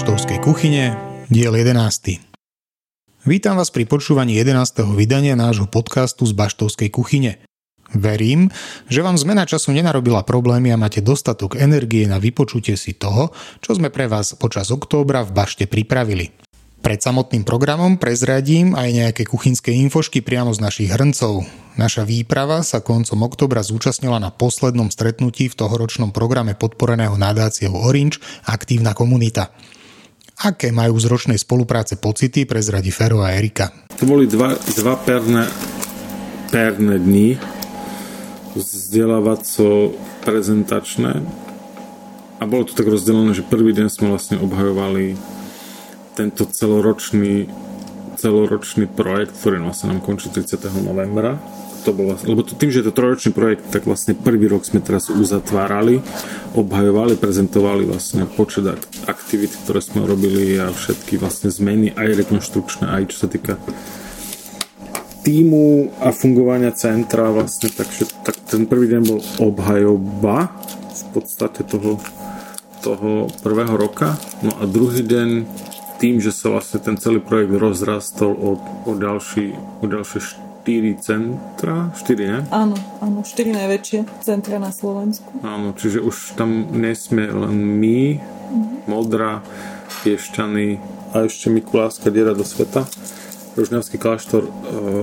Baštovskej kuchyne, diel 11. Vítam vás pri počúvaní 11. vydania nášho podcastu z Baštovskej kuchyne. Verím, že vám zmena času nenarobila problémy a máte dostatok energie na vypočutie si toho, čo sme pre vás počas októbra v Bašte pripravili. Pred samotným programom prezradím aj nejaké kuchynské infošky priamo z našich hrncov. Naša výprava sa koncom oktobra zúčastnila na poslednom stretnutí v tohoročnom programe podporeného nadáciou Orange Aktívna komunita. Aké majú z ročnej spolupráce pocity, prezradí Fero a Erika. To boli dva, dva perné, perné dni vzdelávaco prezentačné a bolo to tak rozdelené, že prvý deň sme vlastne obhajovali tento celoročný, celoročný projekt, ktorý vlastne nám končí 30. novembra. To bol vlastne, lebo to, tým, že je to trojročný projekt, tak vlastne prvý rok sme teraz uzatvárali, obhajovali, prezentovali vlastne počet aktivít, ktoré sme robili a všetky vlastne zmeny, aj rekonštrukčné, aj čo sa týka týmu a fungovania centra vlastne, takže tak ten prvý deň bol obhajoba v podstate toho, toho prvého roka. No a druhý deň tým, že sa vlastne ten celý projekt rozrastol o, o, ďalší, o ďalšie štyri centra, štyri, ne? Áno, áno, štyri najväčšie centra na Slovensku. Áno, čiže už tam nesme len my, mm-hmm. Modra, Piešťany a ešte Mikulášska diera do sveta. Rožňavský kláštor e,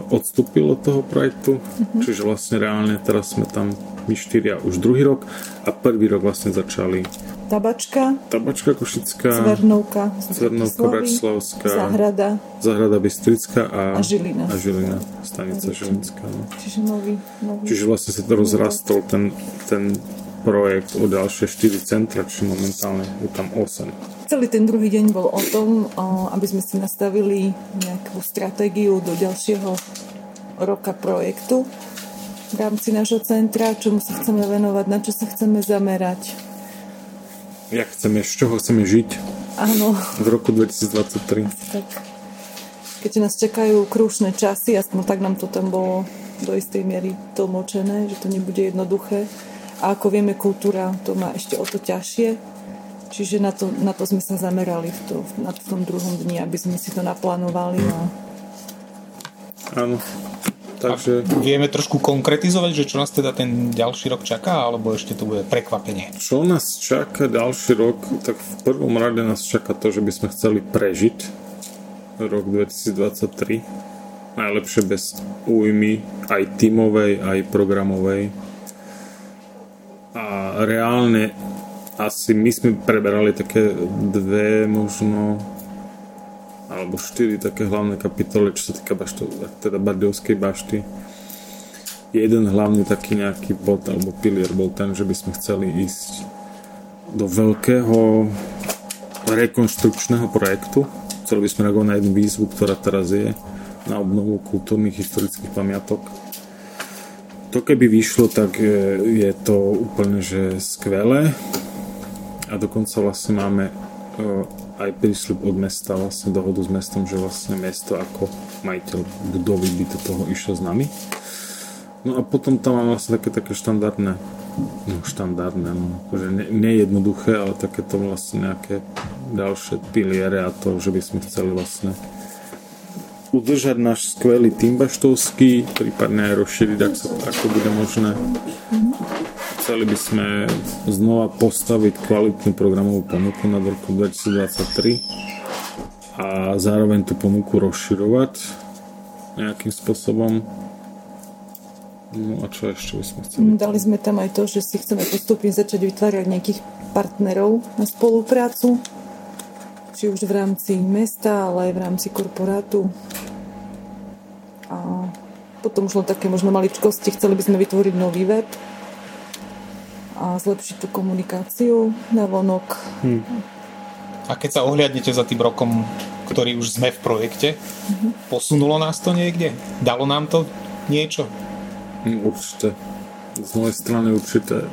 odstúpil od toho projektu, mm-hmm. čiže vlastne reálne teraz sme tam my štyria už druhý rok a prvý rok vlastne začali Tabačka, Tabačka Košická, Zvernovka, Zvernovka Bratislavská, Zahrada, Zahrada Bystrická a, a Žilina. A Žilina, stanica Žilinská. No. Čiže nový, nový. Čiže vlastne sa to rozrastol ten, ten projekt o ďalšie 4 centra, čiže momentálne je tam 8. Celý ten druhý deň bol o tom, aby sme si nastavili nejakú stratégiu do ďalšieho roka projektu v rámci nášho centra, čomu sa chceme venovať, na čo sa chceme zamerať jak chceme, z čoho chceme žiť Áno. v roku 2023. Tak. Keď nás čakajú krúšne časy, aspoň tak nám to tam bolo do istej miery tlmočené, že to nebude jednoduché. A ako vieme, kultúra to má ešte o to ťažšie. Čiže na to, na to sme sa zamerali v, to, na, v tom druhom dni, aby sme si to naplánovali. A... Áno. Takže... A vieme trošku konkretizovať, že čo nás teda ten ďalší rok čaká, alebo ešte to bude prekvapenie? Čo nás čaká ďalší rok? Tak v prvom rade nás čaká to, že by sme chceli prežiť rok 2023. Najlepšie bez újmy, aj tímovej, aj programovej. A reálne asi my sme preberali také dve možno alebo štyri také hlavné kapitoly, čo sa týka bašto, teda Bardejovskej bašty. Jeden hlavný taký nejaký bod alebo pilier bol ten, že by sme chceli ísť do veľkého rekonstrukčného projektu. Chceli by sme reagovať na jednu výzvu, ktorá teraz je na obnovu kultúrnych historických pamiatok. To keby vyšlo, tak je to úplne že skvelé a dokonca vlastne máme aj prísľub od mesta, vlastne dohodu s mestom, že vlastne mesto ako majiteľ budovy by do toho išlo s nami. No a potom tam máme vlastne také, také štandardné, no štandardné, no, akože ne, nejednoduché, ale takéto vlastne nejaké ďalšie piliere a to, že by sme chceli vlastne udržať náš skvelý tým baštovský, prípadne aj rozšíriť, ak sa, ako bude možné. Chceli by sme znova postaviť kvalitnú programovú ponuku na roku 2023 a zároveň tú ponuku rozširovať nejakým spôsobom. No a čo ešte by sme chceli? Dali sme tam aj to, že si chceme postupne začať vytvárať nejakých partnerov na spoluprácu či už v rámci mesta, ale aj v rámci korporátu. A potom už len také možno maličkosti, chceli by sme vytvoriť nový web a zlepšiť tú komunikáciu na vonok. Hmm. A keď sa ohliadnete za tým rokom, ktorý už sme v projekte, mm-hmm. posunulo nás to niekde? Dalo nám to niečo? Hm, určite. Z mojej strany určite.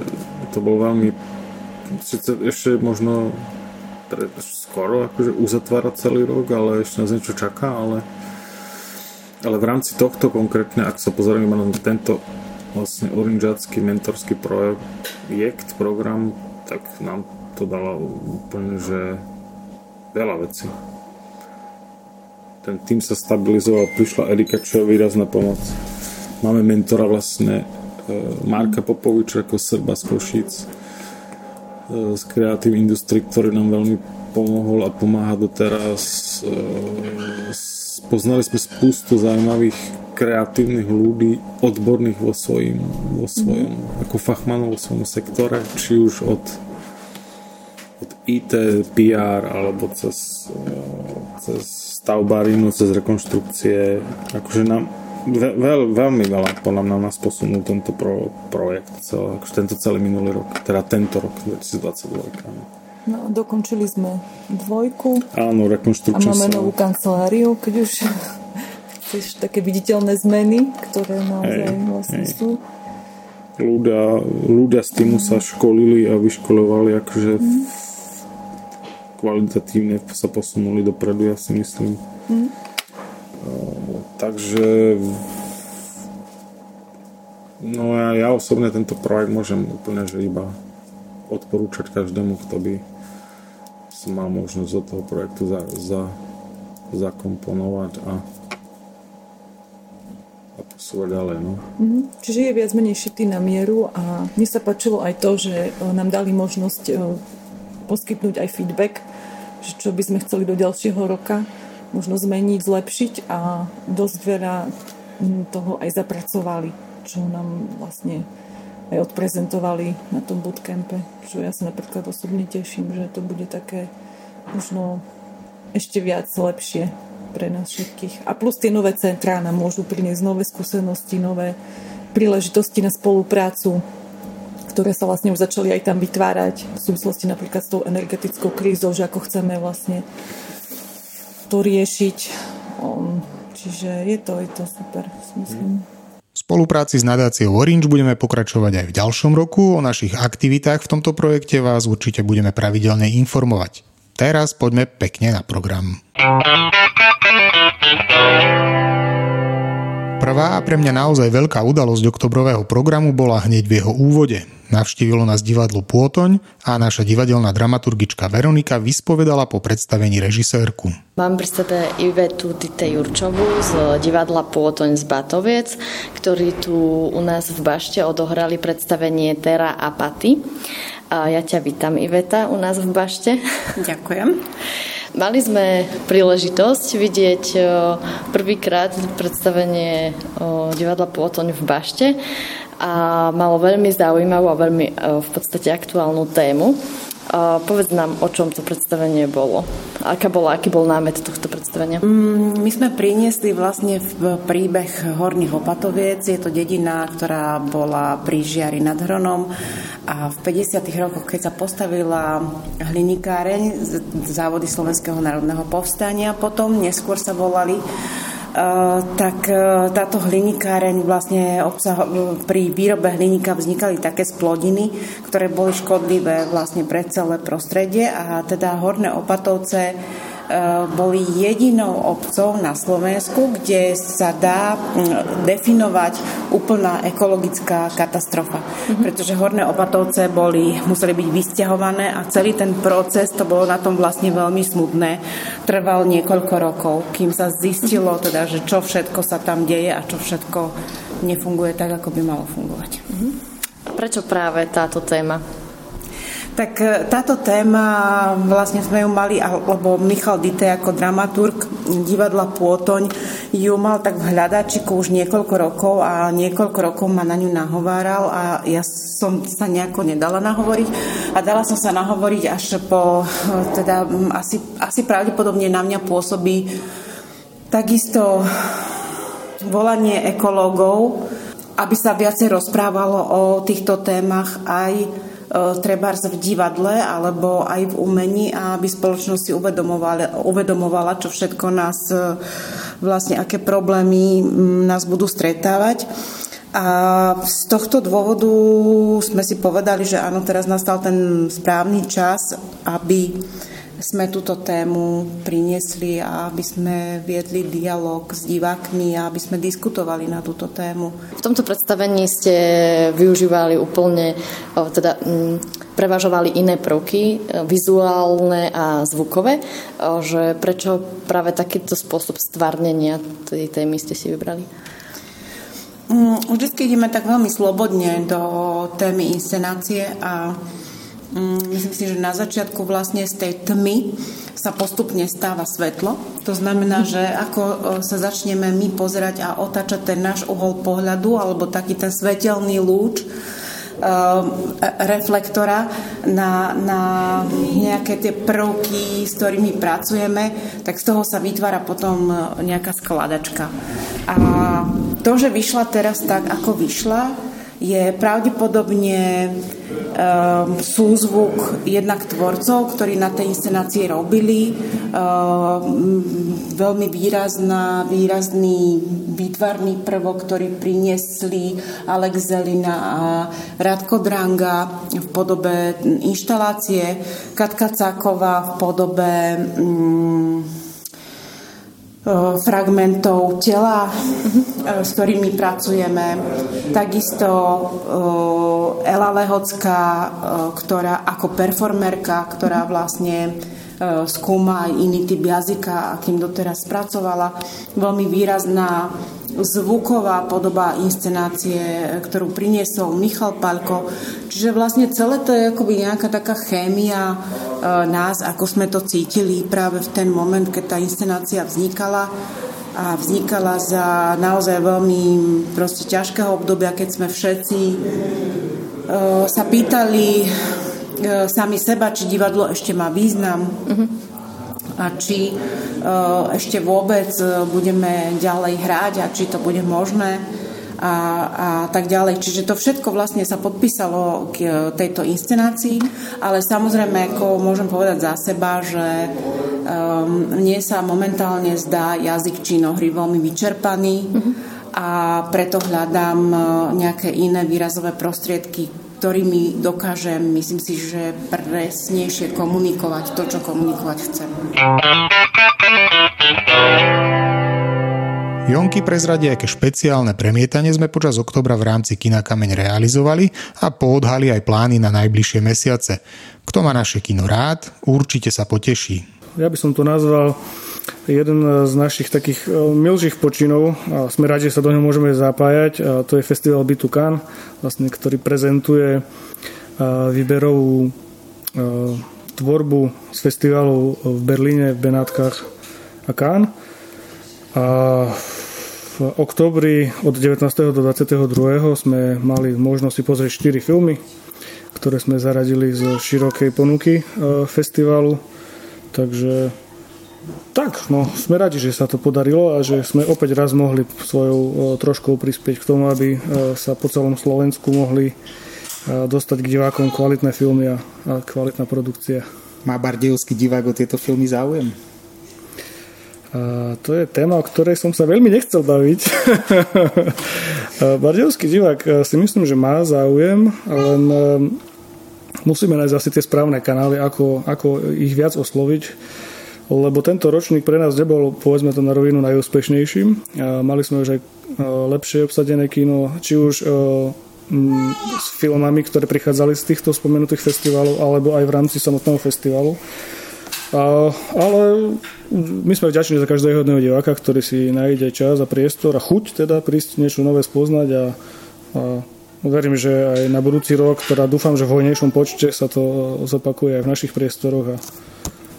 To bol veľmi... Sice ešte možno pre, skoro akože uzatvára celý rok, ale ešte nás niečo čaká, ale, ale v rámci tohto konkrétne, ak sa pozrieme na tento vlastne oranžácky mentorský projekt, program, tak nám to dalo úplne, že veľa vecí. Ten tým sa stabilizoval, prišla Erika, čo je výrazná pomoc. Máme mentora vlastne e, Marka Popoviča ako Srba z Košíc e, z Creative Industry, ktorý nám veľmi pomohol a pomáha doteraz. E, poznali sme spustu zaujímavých kreatívnych ľudí, odborných vo, svojim, vo svojom, mm-hmm. ako fachmanov vo svojom sektore, či už od, od IT, PR, alebo cez, cez stavbarinu, cez rekonštrukcie. Akože nám veľ, veľmi veľa podľa mňa nás posunul tento pro, projekt, celý, akože tento celý minulý rok, teda tento rok 2022. No, dokončili sme dvojku. Áno, rekonštrukčnú A máme novú kanceláriu, keď už chceš také viditeľné zmeny, ktoré naozaj hey, vlastne hey. sú. Ľudia, ľudia z týmu sa školili a vyškolovali, akože mm. kvalitatívne sa posunuli dopredu, ja si myslím. Mm. takže no ja, ja osobne tento projekt môžem úplne že iba odporúčať každému, kto by som mal možnosť do toho projektu za, za, zakomponovať a, posúvať ďalej. No. Mm-hmm. Čiže je viac menej šitý na mieru a mne sa páčilo aj to, že e, nám dali možnosť e, poskytnúť aj feedback, že čo by sme chceli do ďalšieho roka možno zmeniť, zlepšiť a dosť veľa toho aj zapracovali, čo nám vlastne aj odprezentovali na tom bootcampe, čo ja sa napríklad osobne teším, že to bude také možno ešte viac lepšie pre nás všetkých. A plus tie nové centrá nám môžu priniesť nové skúsenosti, nové príležitosti na spoluprácu, ktoré sa vlastne už začali aj tam vytvárať v súvislosti napríklad s tou energetickou krízou, že ako chceme vlastne to riešiť. Čiže je to, je to super, myslím. Spolupráci s nadáciou Orange budeme pokračovať aj v ďalšom roku. O našich aktivitách v tomto projekte vás určite budeme pravidelne informovať. Teraz poďme pekne na program. Prvá a pre mňa naozaj veľká udalosť oktobrového programu bola hneď v jeho úvode. Navštívilo nás divadlo Pôtoň a naša divadelná dramaturgička Veronika vyspovedala po predstavení režisérku. Mám pri sebe Ivetu Tite Jurčovú z divadla Pôtoň z Batoviec, ktorí tu u nás v Bašte odohrali predstavenie Tera a Paty. A ja ťa vítam, Iveta, u nás v Bašte. Ďakujem. Mali sme príležitosť vidieť prvýkrát predstavenie divadla Pôtoň v Bašte a malo veľmi zaujímavú a veľmi v podstate aktuálnu tému. Povedz nám, o čom to predstavenie bolo. Aká bola, aký bol námet tohto predstavenia? Mm, my sme priniesli vlastne v príbeh Horných Opatoviec. Je to dedina, ktorá bola pri Žiari nad Hronom a v 50. rokoch, keď sa postavila hlinikáreň závody Slovenského národného povstania, potom neskôr sa volali tak eh, táto hlinikáreň vlastne obsah, pri výrobe hliníka vznikali také splodiny, ktoré boli škodlivé vlastne pre celé prostredie a teda Horné Opatovce Eh, boli jedinou obcov na Slovensku, kde sa dá definovať úplná ekologická katastrofa. Mm-hmm. Pretože horné opatovce boli, museli byť vysťahované a celý ten proces, to bolo na tom vlastne veľmi smutné, trval niekoľko rokov, kým sa zistilo teda, že čo všetko sa tam deje a čo všetko nefunguje tak, ako by malo fungovať. Mm-hmm. Prečo práve táto téma? Tak e, táto téma, vlastne sme ju mali, lebo Michal Dite ako dramaturg divadla Pôtoň ju mal tak v hľadačiku už niekoľko rokov a niekoľko rokov ma na ňu nahováral a ja som sa nejako nedala nahovoriť a dala som sa nahovoriť až po, e, teda asi, asi pravdepodobne na mňa pôsobí takisto volanie ekológov, aby sa viacej rozprávalo o týchto témach aj E, treba v divadle alebo aj v umení a aby spoločnosť si uvedomovala, uvedomovala, čo všetko nás e, vlastne, aké problémy nás budú stretávať. A z tohto dôvodu sme si povedali, že áno, teraz nastal ten správny čas, aby sme túto tému priniesli a aby sme viedli dialog s divákmi a aby sme diskutovali na túto tému. V tomto predstavení ste využívali úplne teda, prevažovali iné prvky, vizuálne a zvukové, že prečo práve takýto spôsob stvárnenia tej témy ste si vybrali? Mm, vždy ideme tak veľmi slobodne do témy inscenácie a mm, myslím si, že na začiatku vlastne z tej tmy sa postupne stáva svetlo. To znamená, že ako sa začneme my pozerať a otáčať ten náš uhol pohľadu alebo taký ten svetelný lúč, reflektora na, na nejaké tie prvky, s ktorými pracujeme, tak z toho sa vytvára potom nejaká skladačka. A to, že vyšla teraz tak, ako vyšla, je pravdepodobne um, súzvuk jednak tvorcov, ktorí na tej inscenácii robili. Um, veľmi výrazná, výrazný výtvarný prvok, ktorý priniesli Alex Zelina a Radko Dranga v podobe inštalácie, Katka Cáková v podobe um, fragmentov tela, s ktorými pracujeme. Takisto Ela Lehocká, ktorá ako performerka, ktorá vlastne skúma iný typ jazyka, akým doteraz spracovala. Veľmi výrazná zvuková podoba inscenácie, ktorú priniesol Michal Palko. Čiže vlastne celé to je akoby nejaká taká chémia e, nás, ako sme to cítili práve v ten moment, keď tá inscenácia vznikala a vznikala za naozaj veľmi proste ťažkého obdobia, keď sme všetci e, sa pýtali e, sami seba, či divadlo ešte má význam. Mm-hmm a či e, ešte vôbec e, budeme ďalej hrať a či to bude možné a, a tak ďalej. Čiže to všetko vlastne sa podpísalo k e, tejto inscenácii, ale samozrejme, ako môžem povedať za seba, že um, mne sa momentálne zdá jazyk činohry veľmi vyčerpaný mm-hmm. a preto hľadám nejaké iné výrazové prostriedky, ktorými dokážem, myslím si, že presnejšie komunikovať to, čo komunikovať chcem. Jonky prezradia, aké špeciálne premietanie sme počas oktobra v rámci Kina Kameň realizovali a poodhali aj plány na najbližšie mesiace. Kto má naše kino rád, určite sa poteší. Ja by som to nazval jeden z našich takých e, milších počinov a sme radi, že sa do neho môžeme zapájať. A to je festival Bitukan, vlastne, ktorý prezentuje e, výberovú e, tvorbu z festivalu v Berlíne, v Benátkach a Cannes. A v oktobri od 19. do 22. sme mali možnosť si pozrieť 4 filmy, ktoré sme zaradili z širokej ponuky festivalu. Takže tak, no sme radi, že sa to podarilo a že sme opäť raz mohli svojou troškou prispieť k tomu, aby sa po celom Slovensku mohli dostať k divákom kvalitné filmy a, a kvalitná produkcia. Má bardejovský divák o tieto filmy záujem? A to je téma, o ktorej som sa veľmi nechcel baviť. Bardejovský divák si myslím, že má záujem, len musíme nájsť asi tie správne kanály, ako, ako ich viac osloviť lebo tento ročník pre nás nebol, povedzme to na rovinu, najúspešnejším. Mali sme už aj e, lepšie obsadené kino, či už e, s filmami, ktoré prichádzali z týchto spomenutých festivalov, alebo aj v rámci samotného festivalu. Ale my sme vďační za každého jedného diváka, ktorý si nájde čas a priestor a chuť teda prísť niečo nové spoznať a, a verím, že aj na budúci rok, ktorá dúfam, že v hojnejšom počte sa to zopakuje aj v našich priestoroch a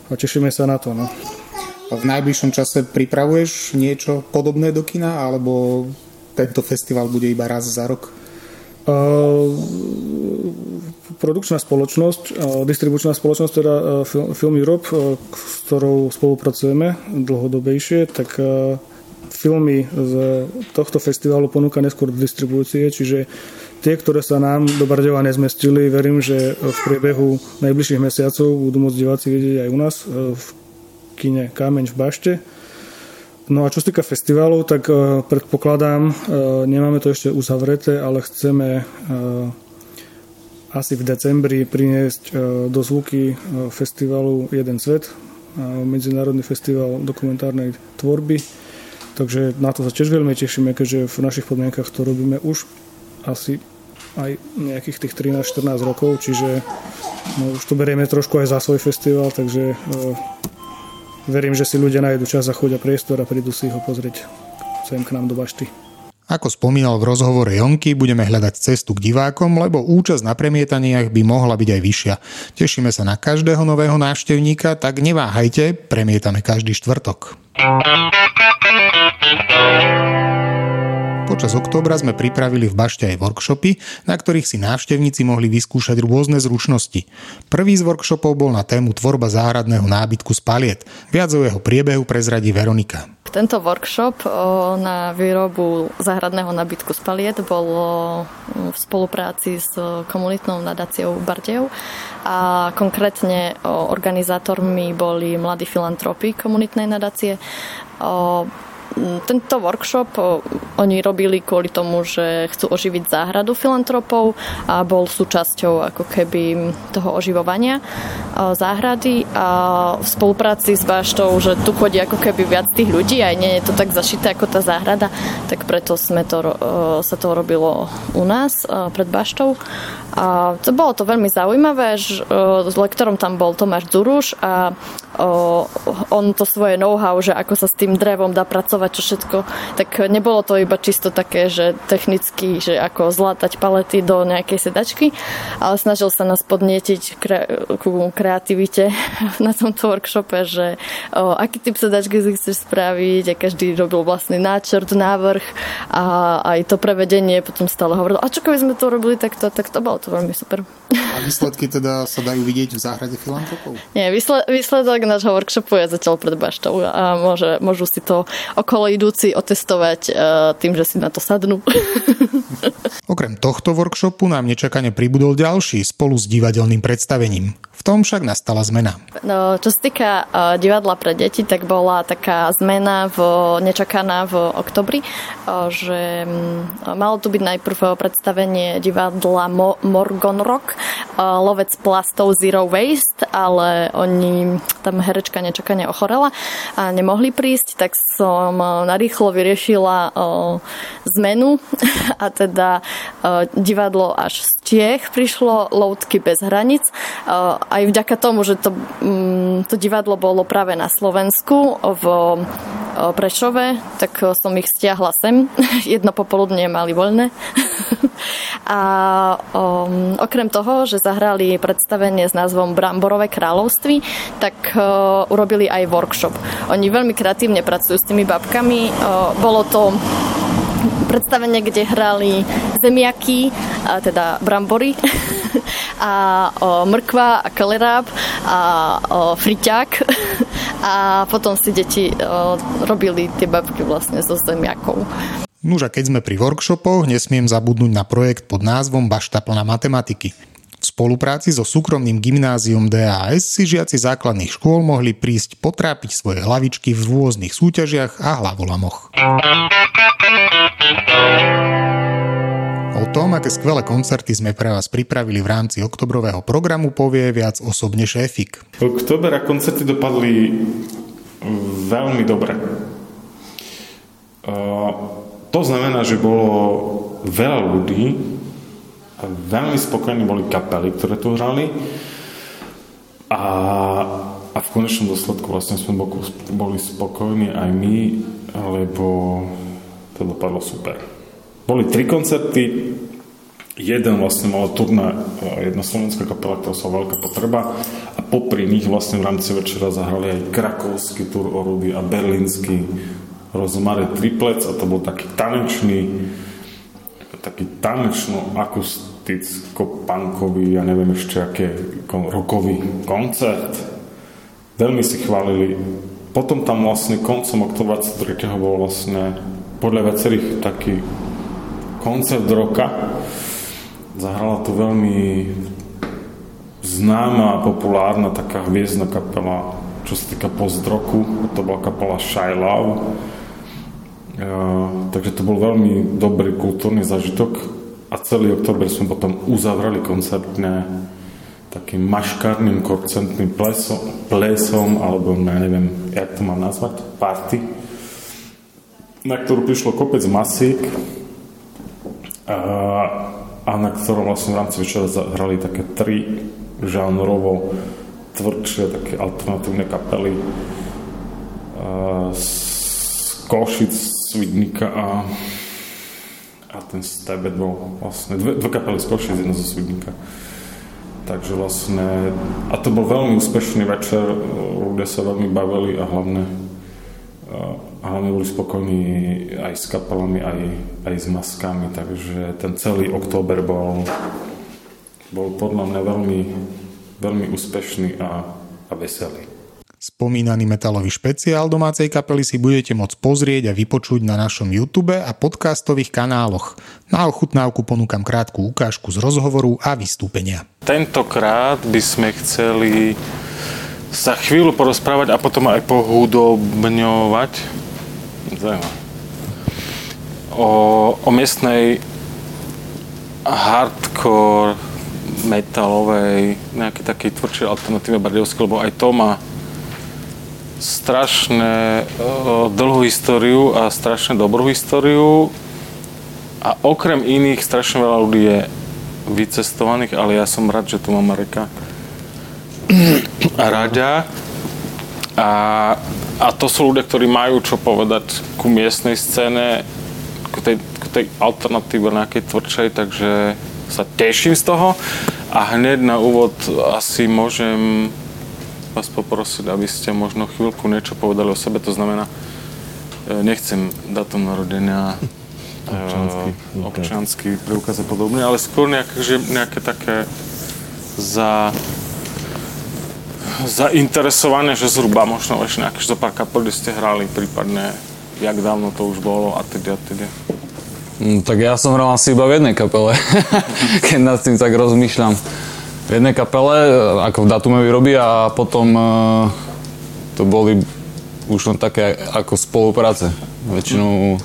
a tešíme sa na to. No. V najbližšom čase pripravuješ niečo podobné do kina, alebo tento festival bude iba raz za rok? Uh, produkčná spoločnosť, uh, distribučná spoločnosť, teda uh, Film Europe, uh, s ktorou spolupracujeme dlhodobejšie, tak uh, filmy z tohto festivalu ponúka neskôr do distribúcie, čiže Tie, ktoré sa nám do Bardeva nezmestili, verím, že v priebehu najbližších mesiacov budú môcť diváci vidieť aj u nás e, v kine Kámeň v Bašte. No a čo sa týka festivalu, tak e, predpokladám, e, nemáme to ešte uzavreté, ale chceme asi v decembri priniesť do zvuky festivalu Jeden svet, medzinárodný festival dokumentárnej tvorby. Takže na to sa tiež veľmi tešíme, keďže v našich podmienkach to robíme už asi aj nejakých tých 13-14 rokov, čiže no, už to berieme trošku aj za svoj festival, takže uh, verím, že si ľudia nájdu čas a chodia priestor a prídu si ho pozrieť sem k nám do bašty. Ako spomínal v rozhovore Jonky, budeme hľadať cestu k divákom, lebo účasť na premietaniach by mohla byť aj vyššia. Tešíme sa na každého nového návštevníka, tak neváhajte, premietame každý štvrtok. Počas októbra sme pripravili v Bašte aj workshopy, na ktorých si návštevníci mohli vyskúšať rôzne zručnosti. Prvý z workshopov bol na tému tvorba záhradného nábytku z paliet. Viac o jeho priebehu prezradí Veronika. Tento workshop na výrobu záhradného nabytku z paliet bol v spolupráci s komunitnou nadáciou Bardejov a konkrétne organizátormi boli mladí filantropi komunitnej nadácie tento workshop oni robili kvôli tomu, že chcú oživiť záhradu filantropov a bol súčasťou ako keby toho oživovania záhrady a v spolupráci s Baštou, že tu chodí ako keby viac tých ľudí aj nie je to tak zašité ako tá záhrada, tak preto sme to, sa to robilo u nás pred Baštou. A to bolo to veľmi zaujímavé, že s lektorom tam bol Tomáš Duruš a on to svoje know-how, že ako sa s tým drevom dá pracovať, čo všetko, tak nebolo to iba čisto také, že technicky, že ako zlátať palety do nejakej sedačky, ale snažil sa nás podnietiť kre- ku kreativite na tomto workshope, že o, aký typ sedačky si chceš spraviť a každý robil vlastný náčrt, návrh a aj to prevedenie potom stále hovoril, a čo keby sme to robili takto, tak to bolo to veľmi super. A výsledky teda sa dajú vidieť v záhrade filantropov? Nie, výsledok nášho workshopu je zatiaľ pred baštou a môže, môžu si to okolo idúci otestovať uh, tým, že si na to sadnú. Okrem tohto workshopu nám nečakane pribudol ďalší spolu s divadelným predstavením tom však nastala zmena. No, čo sa týka uh, divadla pre deti, tak bola taká zmena v, nečakaná v oktobri, uh, že um, malo tu byť najprv predstavenie divadla Mo- Morgon Rock, uh, lovec plastov Zero Waste, ale oni, tam herečka nečakane ochorela a nemohli prísť, tak som uh, narýchlo vyriešila uh, zmenu a teda uh, divadlo až z Čiech prišlo Loutky bez hranic uh, aj vďaka tomu, že to, mm, to divadlo bolo práve na Slovensku v Prešove, tak som ich stiahla sem. Jedno popoludne mali voľné. A um, okrem toho, že zahrali predstavenie s názvom Bramborové kráľovství, tak uh, urobili aj workshop. Oni veľmi kreatívne pracujú s tými babkami. Uh, bolo to predstavenie, kde hrali zemiaky, a teda brambory a o, mrkva a kaleráb a o, friťák a potom si deti o, robili tie babky vlastne so zemiakou. Nuž a keď sme pri workshopoch, nesmiem zabudnúť na projekt pod názvom Bašta plná matematiky. V spolupráci so súkromným gymnázium DAS si žiaci základných škôl mohli prísť potrápiť svoje hlavičky v rôznych súťažiach a hlavolamoch. Tom, aké skvelé koncerty sme pre vás pripravili v rámci oktobrového programu, povie viac osobne šéfik. Oktober a koncerty dopadli veľmi dobre. To znamená, že bolo veľa ľudí veľmi spokojní boli kapely, ktoré tu hrali a, a v konečnom dôsledku vlastne sme boli spokojní aj my, lebo to dopadlo super. Boli tri koncerty, jeden vlastne mal turné, jedna slovenská kapela, ktorá sa veľká potreba a popri nich vlastne v rámci večera zahrali aj krakovský tur Rudy a berlínsky rozmare triplec a to bol taký tanečný taký tanečno akusticko-punkový, ja neviem ešte aké rokový koncert. Veľmi si chválili. Potom tam vlastne koncom oktobra 23. bol vlastne podľa viacerých taký koncert roka. Zahrala tu veľmi známa a populárna taká hviezdna kapela, čo sa týka post-roku. To bola kapela Shy Love. Uh, takže to bol veľmi dobrý kultúrny zažitok a celý október sme potom uzavreli koncertne takým maškárnym koncertným plesom, plesom alebo ja neviem, jak to mám nazvať, party, na ktorú prišlo kopec masík a a na ktorom vlastne v rámci večera zahrali také tri žánrovo tvrdšie, také alternatívne kapely z Košic, Svidnika a, a ten Stebet bol vlastne dve, dve kapely z Košic, jedna zo Svidnika. Takže vlastne, a to bol veľmi úspešný večer, ľudia sa veľmi bavili a hlavne, a hlavne boli spokojní aj s kapelami, aj, aj s maskami, takže ten celý október bol, bol podľa mňa veľmi, veľmi úspešný a, a veselý. Spomínaný metalový špeciál domácej kapely si budete môcť pozrieť a vypočuť na našom YouTube a podcastových kanáloch. Na ochutnávku ponúkam krátku ukážku z rozhovoru a vystúpenia. Tentokrát by sme chceli sa chvíľu porozprávať a potom aj pohudobňovať? O, o miestnej hardcore metalovej, nejaký taký tvrdší alternatíve bardejovskej, lebo aj to má strašne dlhú históriu a strašne dobrú históriu. A okrem iných strašne veľa ľudí je vycestovaných, ale ja som rád, že tu mám Mareka a Raďa a, a to sú ľudia, ktorí majú čo povedať ku miestnej scéne, ku tej, ku tej alternatíve nejakej tvrdšej, takže sa teším z toho. A hneď na úvod asi môžem vás poprosiť, aby ste možno chvíľku niečo povedali o sebe. To znamená, e, nechcem datum narodenia, občanský, e, občanský preukaz a podobne, ale skôr nejaké, že nejaké také za zainteresovanie, že zhruba možno ešte nejaké zo pár kapel, kde ste hrali, prípadne jak dávno to už bolo a teda a teda. No, tak ja som hral asi iba v jednej kapele, keď nad tým tak rozmýšľam v jednej kapele, ako v datume vyrobí a potom uh, to boli už len také ako spolupráce. Väčšinou,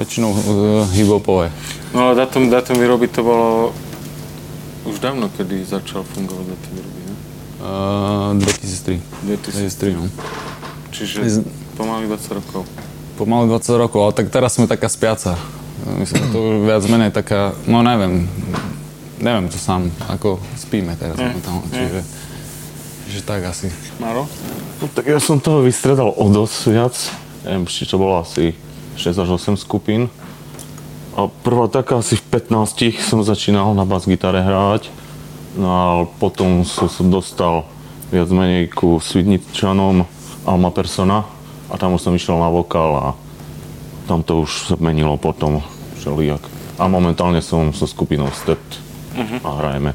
väčšinou uh, hip-hopové. No ale datum, datum vyrobí to bolo už dávno, kedy začal fungovať datum vyrobí? Uh, 2003. 2003. 2003 no. Čiže pomaly 20 rokov. Pomaly 20 rokov, ale tak teraz sme taká spiaca. Myslím, že to už viac menej taká, no neviem, neviem to sám, ako spíme teraz mm. tam, čiže, čiže tak asi. Maro? No, tak ja som toho vystredal o dosť viac, neviem, či to bolo asi 6 až 8 skupín. A prvá taká asi v 15 som začínal na bas-gitare hrávať. No a potom som sa dostal viac menej ku Svidničanom Alma Persona a tam už som išiel na vokál a tam to už sa menilo potom všelijak. A momentálne som so skupinou Stept uh-huh. a hrajeme.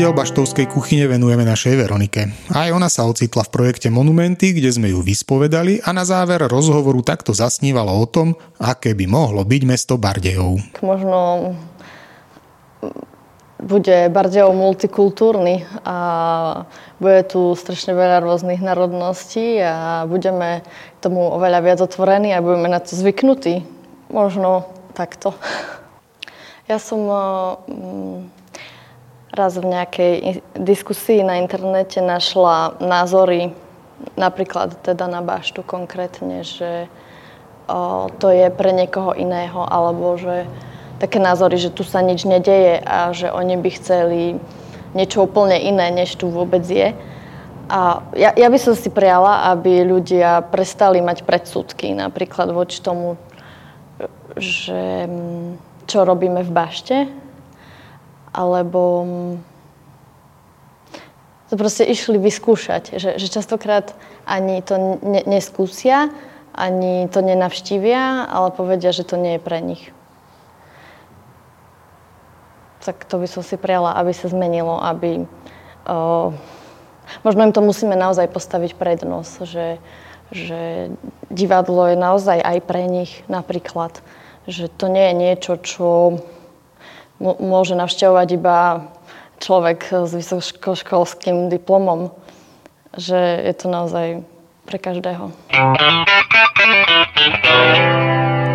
Diel Baštovskej kuchyne venujeme našej Veronike. Aj ona sa ocitla v projekte Monumenty, kde sme ju vyspovedali a na záver rozhovoru takto zasnívala o tom, aké by mohlo byť mesto Bardejov. Možno bude Bardejov multikultúrny a bude tu strašne veľa rôznych národností a budeme tomu oveľa viac otvorení a budeme na to zvyknutí. Možno takto. Ja som mm, raz v nejakej diskusii na internete našla názory, napríklad teda na baštu konkrétne, že o, to je pre niekoho iného, alebo že také názory, že tu sa nič nedeje a že oni by chceli niečo úplne iné, než tu vôbec je. A ja, ja by som si prijala, aby ľudia prestali mať predsudky napríklad voči tomu, že čo robíme v bašte, alebo mm, to proste išli vyskúšať, že, že častokrát ani to ne, neskúsia, ani to nenavštívia, ale povedia, že to nie je pre nich. Tak to by som si prijala, aby sa zmenilo, aby... O, možno im to musíme naozaj postaviť prednosť, že, že divadlo je naozaj aj pre nich napríklad. Že to nie je niečo, čo môže navštevovať iba človek s vysokoškolským diplomom, že je to naozaj pre každého.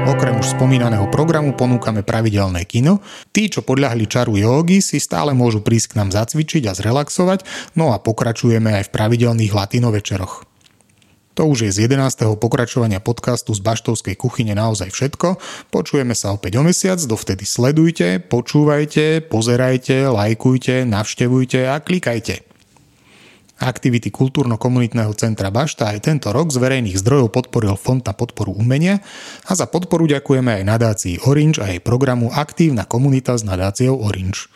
Okrem už spomínaného programu ponúkame pravidelné kino. Tí, čo podľahli čaru jogy, si stále môžu prísť k nám zacvičiť a zrelaxovať, no a pokračujeme aj v pravidelných latino večeroch. To už je z 11. pokračovania podcastu z Baštovskej kuchyne naozaj všetko. Počujeme sa opäť o mesiac, dovtedy sledujte, počúvajte, pozerajte, lajkujte, navštevujte a klikajte. Aktivity Kultúrno-komunitného centra Bašta aj tento rok z verejných zdrojov podporil Fond na podporu umenia a za podporu ďakujeme aj nadácii Orange a jej programu Aktívna komunita s nadáciou Orange.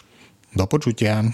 Do počutia.